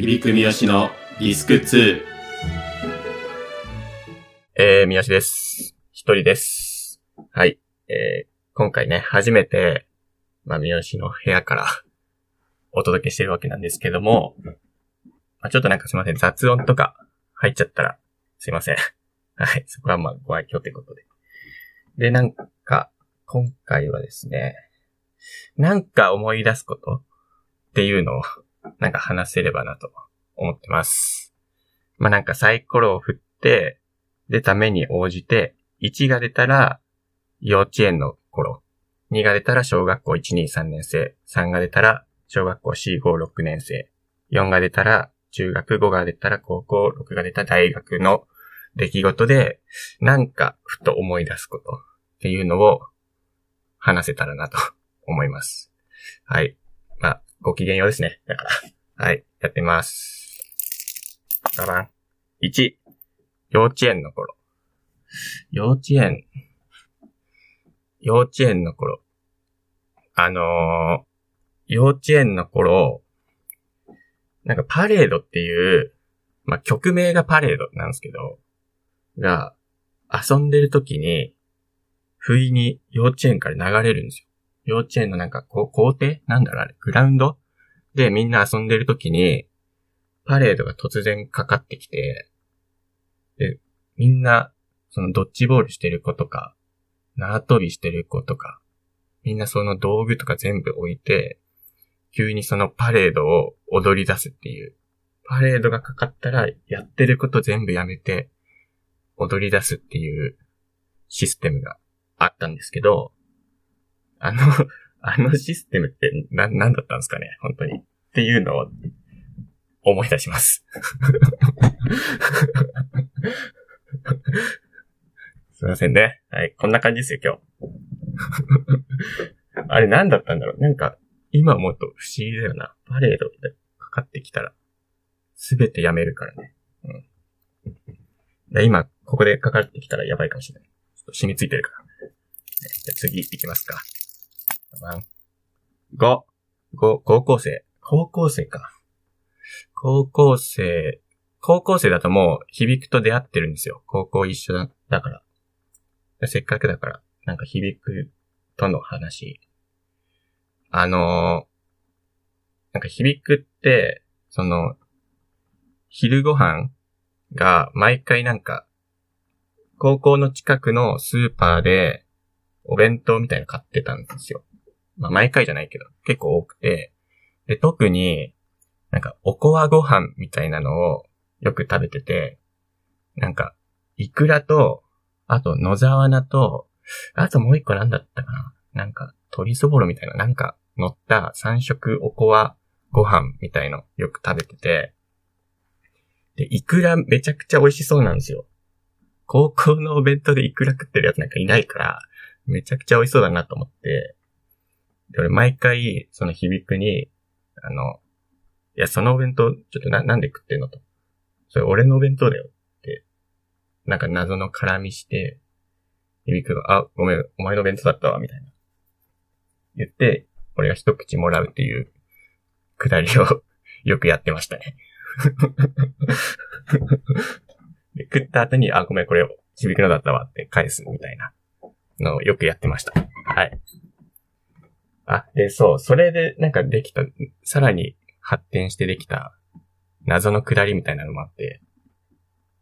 響く三好のディスク2。えー、三好です。一人です。はい。えー、今回ね、初めて、まあ、三好の部屋からお届けしてるわけなんですけども、まあ、ちょっとなんかすいません、雑音とか入っちゃったら、すいません。はい。そこはまあ、ご愛嬌ということで。で、なんか、今回はですね、なんか思い出すことっていうのを、なんか話せればなと思ってます。まあ、なんかサイコロを振って、で、ために応じて、1が出たら幼稚園の頃、2が出たら小学校1、2、3年生、3が出たら小学校4、5、6年生、4が出たら中学、5が出たら高校、6が出た大学の出来事で、なんかふと思い出すことっていうのを話せたらなと思います。はい。ご機嫌ようですね。だから。はい。やってみます。ババン。1。幼稚園の頃。幼稚園。幼稚園の頃。あのー幼稚園の頃、なんかパレードっていう、まあ、曲名がパレードなんですけど、が、遊んでる時に、不意に幼稚園から流れるんですよ。幼稚園のなんか、こう校庭？なんだろうあれ、グラウンド？でみんな遊んでる時に、パレードが突然かかってきて、で、みんな、そのドッジボールしてる子とか、縄跳びしてる子とか、みんなその道具とか全部置いて、急にそのパレードを踊り出すっていう。パレードがかかったら、やってること全部やめて、踊り出すっていうシステムがあったんですけど、あの、あのシステムってな、なんだったんですかね本当に。っていうのを思い出します。すいませんね。はい。こんな感じですよ、今日。あれ何だったんだろうなんか、今思うと不思議だよな。パレードでかかってきたら、すべてやめるからね。うん。で今、ここでかかってきたらやばいかもしれない。ちょっと染みついてるから。じゃ次行きますか。5、5、高校生。高校生か。高校生、高校生だともう響くと出会ってるんですよ。高校一緒だだから。せっかくだから、なんか響くとの話。あのーなんか響くって、その、昼ご飯が毎回なんか、高校の近くのスーパーでお弁当みたいなの買ってたんですよ。まあ毎回じゃないけど、結構多くて。で、特になんかおこわご飯みたいなのをよく食べてて、なんか、イクラと、あと野沢菜と、あともう一個なんだったかななんか、鶏そぼろみたいな、なんか乗った三色おこわご飯みたいのよく食べてて、で、イクラめちゃくちゃ美味しそうなんですよ。高校のお弁当でイクラ食ってるやつなんかいないから、めちゃくちゃ美味しそうだなと思って、で、俺毎回、その響くに、あの、いや、そのお弁当、ちょっとな、なんで食ってんのと。それ俺のお弁当だよって、なんか謎の絡みして、響くが、あ、ごめん、お前の弁当だったわ、みたいな。言って、俺が一口もらうっていう、くだりを よくやってましたね。で食った後に、あ、ごめん、これ、響くのだったわって返すみたいなのをよくやってました。はい。あ、で、そう、それでなんかできた、さらに発展してできた謎のくだりみたいなのもあって、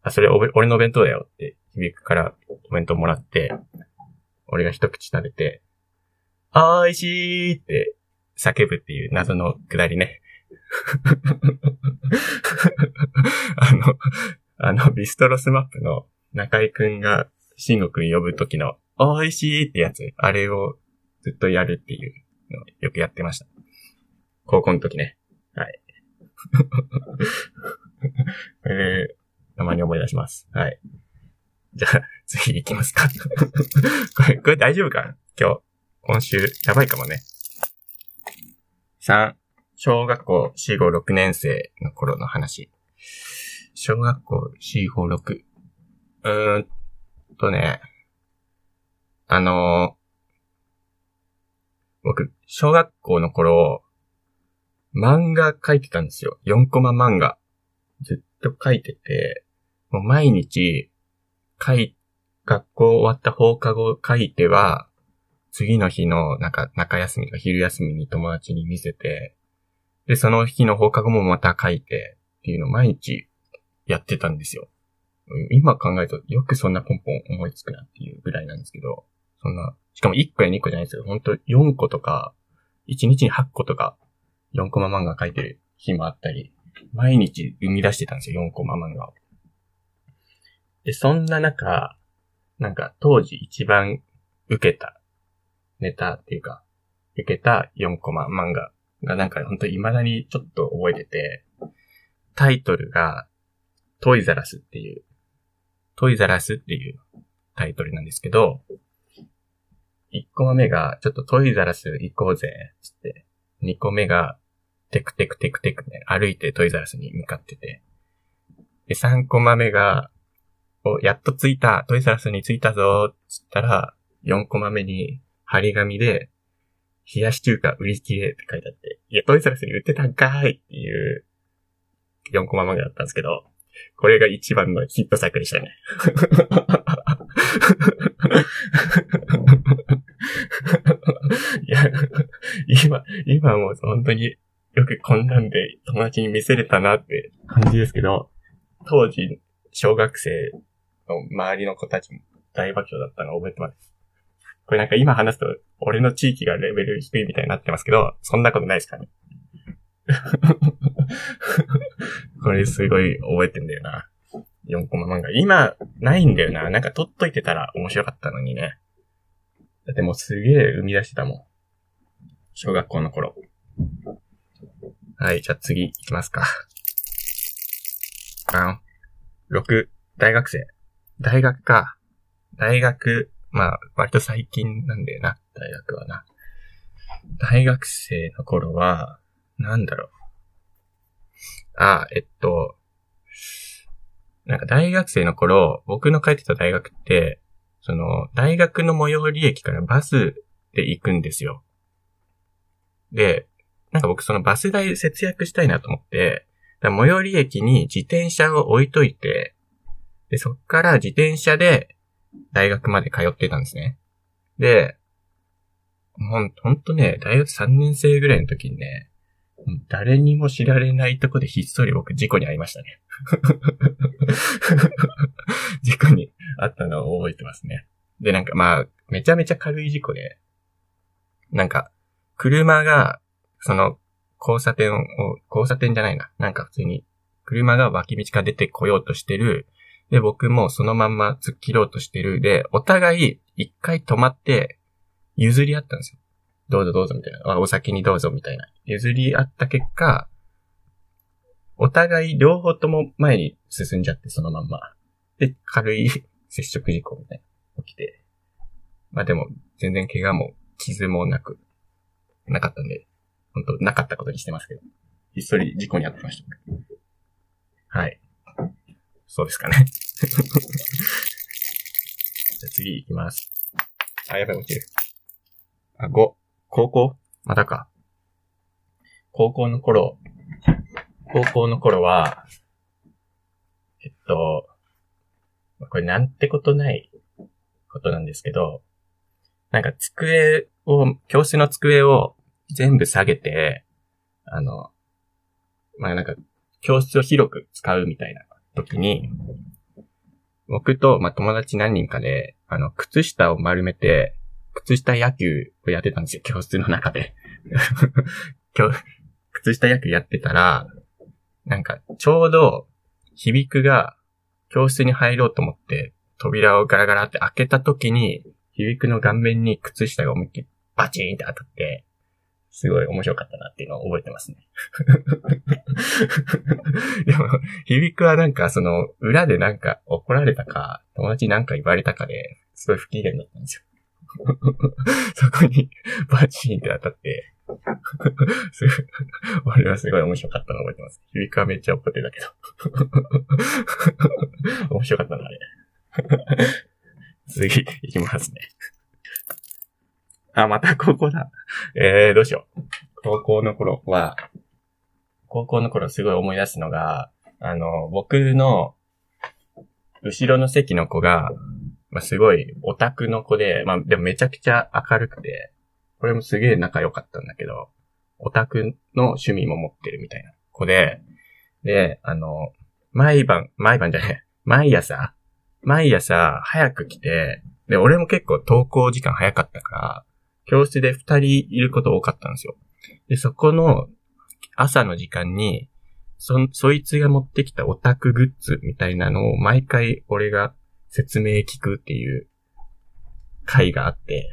あ、それお俺のお弁当だよって、響くからお弁当もらって、俺が一口食べて、あーいしーって叫ぶっていう謎のくだりね。あの、あの、ビストロスマップの中井くんが慎吾くん呼ぶときの、おいしいってやつ、あれをずっとやるっていうよくやってました。高校の時ね。はい。これで、たまに思い出します。はい。じゃあ、次行きますか。これ、これ大丈夫かな？今日、今週、やばいかもね。3、小学校4、5、6年生の頃の話。小学校4、5、6。うーんとね、あのー僕、小学校の頃、漫画描いてたんですよ。4コマ漫画。ずっと描いてて、もう毎日、書い、学校終わった放課後書いては、次の日のなんか中休みか昼休みに友達に見せて、で、その日の放課後もまた書いてっていうのを毎日やってたんですよ。今考えるとよくそんなポンポン思いつくなっていうぐらいなんですけど、そんな、しかも1個や2個じゃないですよ。ほんと4個とか、1日に8個とか、4コマ漫画書いてる日もあったり、毎日生み出してたんですよ、4コマ漫画を。で、そんな中、なんか当時一番受けたネタっていうか、受けた4コマ漫画がなんか本当未だにちょっと覚えてて、タイトルがトイザラスっていう、トイザラスっていうタイトルなんですけど、1個目がちょっとトイザラス行こうぜ、つって、2個目がテクテクテクテクね、歩いてトイザラスに向かってて、で、3コマ目が、お、やっと着いた、トイザラスに着いたぞ、つったら、4コマ目に、張り紙で、冷やし中華売り切れって書いてあって、いや、トイザラスに売ってたんかいっていう4コマ漫画だったんですけど、これが一番のヒット作でしたね。今、今も本当によくこんなんで友達に見せれたなって感じですけど、当時、小学生の周りの子たちも大爆笑だったのを覚えてます。これなんか今話すと、俺の地域がレベル低いみたいになってますけど、そんなことないですかね。これすごい覚えてんだよな。4コマ漫画。今、ないんだよな。なんか撮っといてたら面白かったのにね。だってもうすげえ生み出してたもん。小学校の頃。はい、じゃあ次行きますか。あ6、大学生。大学か。大学、まあ、割と最近なんだよな、大学はな。大学生の頃は、なんだろう。あ、えっと、なんか大学生の頃、僕の帰ってた大学って、その、大学の最寄り駅からバスで行くんですよ。で、なんか僕そのバス代節約したいなと思って、最寄り駅に自転車を置いといて、で、そっから自転車で大学まで通ってたんですね。で、ほん、ほんとね、大学3年生ぐらいの時にね、誰にも知られないとこでひっそり僕事故に遭いましたね。事故に遭ったのを覚えてますね。で、なんかまあ、めちゃめちゃ軽い事故で、なんか、車が、その、交差点を、交差点じゃないな。なんか普通に、車が脇道から出てこようとしてる。で、僕もそのまんま突っ切ろうとしてる。で、お互い一回止まって譲り合ったんですよ。どうぞどうぞみたいな。お先にどうぞみたいな。譲り合った結果、お互い両方とも前に進んじゃって、そのまんま。で、軽い 接触事故みたいな、起きて。まあでも、全然怪我も傷もなく、なかったんで、本当なかったことにしてますけど。ひっそり事故に遭ってました。はい。そうですかね。じゃあ次行きます。あ、やばい、落ちる。あ、5。高校？またか。高校の頃、高校の頃は、えっと、これなんてことないことなんですけど、なんか机を、教室の机を全部下げて、あの、まあ、なんか、教室を広く使うみたいな時に、僕と、まあ、友達何人かで、あの、靴下を丸めて、靴下野球をやってたんですよ、教室の中で。靴下野球やってたら、なんか、ちょうど、響くが、教室に入ろうと思って、扉をガラガラって開けた時に、響くの顔面に靴下が思いっきりバチーンって当たって、すごい面白かったなっていうのを覚えてますね。でも、響くはなんかその、裏でなんか怒られたか、友達なんか言われたかで、すごい不機嫌だったんですよ。そこにバチンって当たって、すごい俺はすごい面白かったの覚えてます。響くはめっちゃ怒ってたけど。面白かったな、あれ。次、行きますね。あ、また高校だ。えー、どうしよう。高校の頃は、高校の頃すごい思い出すのが、あの、僕の後ろの席の子が、まあ、すごいオタクの子で、まあ、でもめちゃくちゃ明るくて、これもすげえ仲良かったんだけど、オタクの趣味も持ってるみたいな子で、で、あの、毎晩、毎晩じゃねえ、毎朝、毎朝早く来て、で、俺も結構登校時間早かったから、教室で二人いること多かったんですよ。で、そこの朝の時間に、そ、そいつが持ってきたオタクグッズみたいなのを毎回俺が説明聞くっていう回があって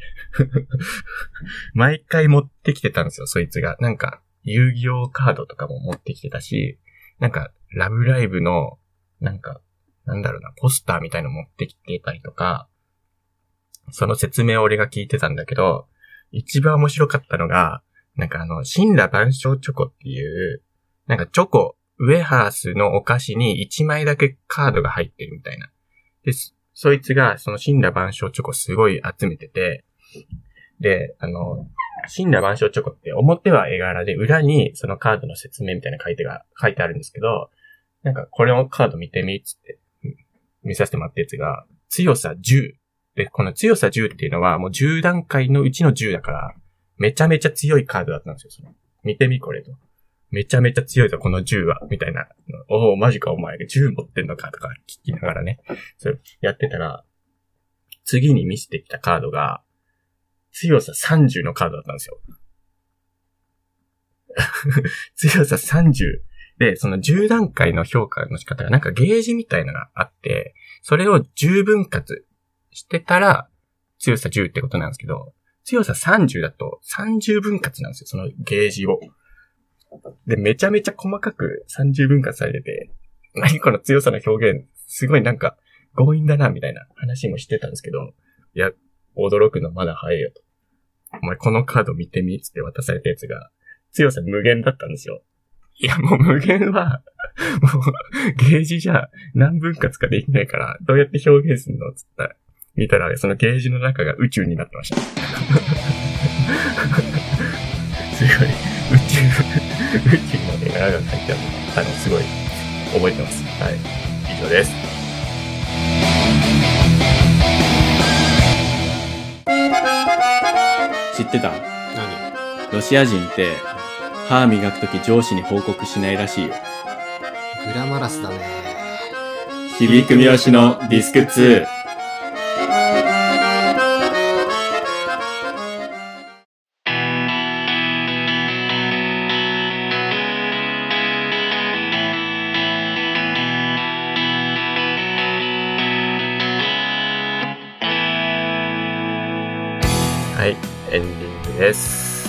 毎回持ってきてたんですよ、そいつが。なんか、遊戯王カードとかも持ってきてたし、なんか、ラブライブの、なんか、なんだろうな、ポスターみたいの持ってきてたりとか、その説明を俺が聞いてたんだけど、一番面白かったのが、なんかあの、神羅万象チョコっていう、なんかチョコ、ウェハースのお菓子に1枚だけカードが入ってるみたいな。で、そいつがその神羅万象チョコすごい集めてて、で、あの、神羅万象チョコって表は絵柄で裏にそのカードの説明みたいな書いてが、書いてあるんですけど、なんかこれのカード見てみっつって見させてもらったやつが、強さ10。で、この強さ10っていうのはもう10段階のうちの10だから、めちゃめちゃ強いカードだったんですよ。その見てみこれと。めちゃめちゃ強いぞ、この銃は。みたいな。おお、マジかお前、銃持ってんのかとか聞きながらね。それやってたら、次に見せてきたカードが、強さ30のカードだったんですよ。強さ30。で、その10段階の評価の仕方がなんかゲージみたいなのがあって、それを10分割してたら強さ10ってことなんですけど、強さ30だと30分割なんですよ、そのゲージを。で、めちゃめちゃ細かく30分割されてて、何この強さの表現、すごいなんか強引だな、みたいな話もしてたんですけど、いや、驚くのまだ早いよと。お前このカード見てみ、つって渡されたやつが、強さ無限だったんですよ。いや、もう無限は、もう、ゲージじゃ何分割かできないから、どうやって表現するのつったら、見たら、そのゲージの中が宇宙になってました。すごい、宇宙、宇宙の絵柄が書いてあるあの、すごい、覚えてます。はい。以上です。知ってた？何？ロシア人って、歯磨くとき上司に報告しないらしいよ。グラマラスだね。響く三好のディスク2。エンディングです。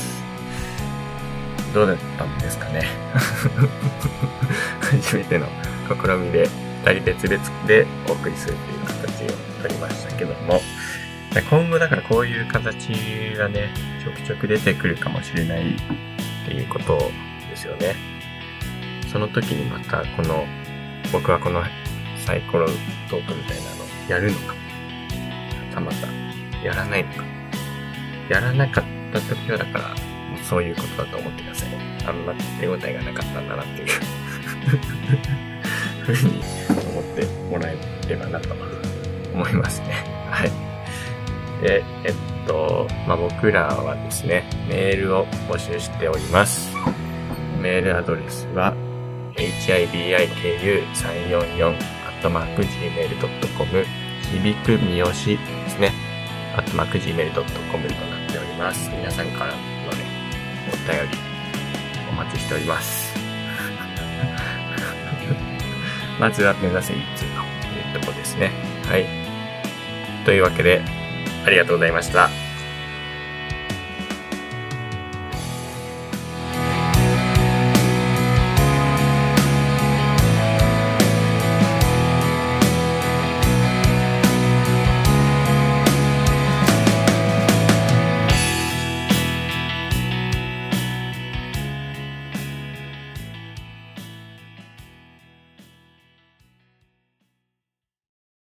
どうだったんですかね 初めての試みで、二人別々でお送りするという形を取りましたけども、今後だからこういう形がね、ちょくちょく出てくるかもしれないっていうことですよね。その時にまたこの、僕はこのサイコロトークみたいなのやるのか、はたまたやらないのか、やらなかった時はだから、そういうことだと思ってください。あんま手応えがなかったんだなっていう ふうに思ってもらえればなと思いますね。はい。で、えっと、まあ、僕らはですね、メールを募集しております。メールアドレスは、hibiku344 gmail.com 響く三好ですね。アットマーク gmail.com となっます。皆さんからのね、お便りお待ちしております。まずは目指せ一通というとこですね。はい。というわけで、ありがとうございました。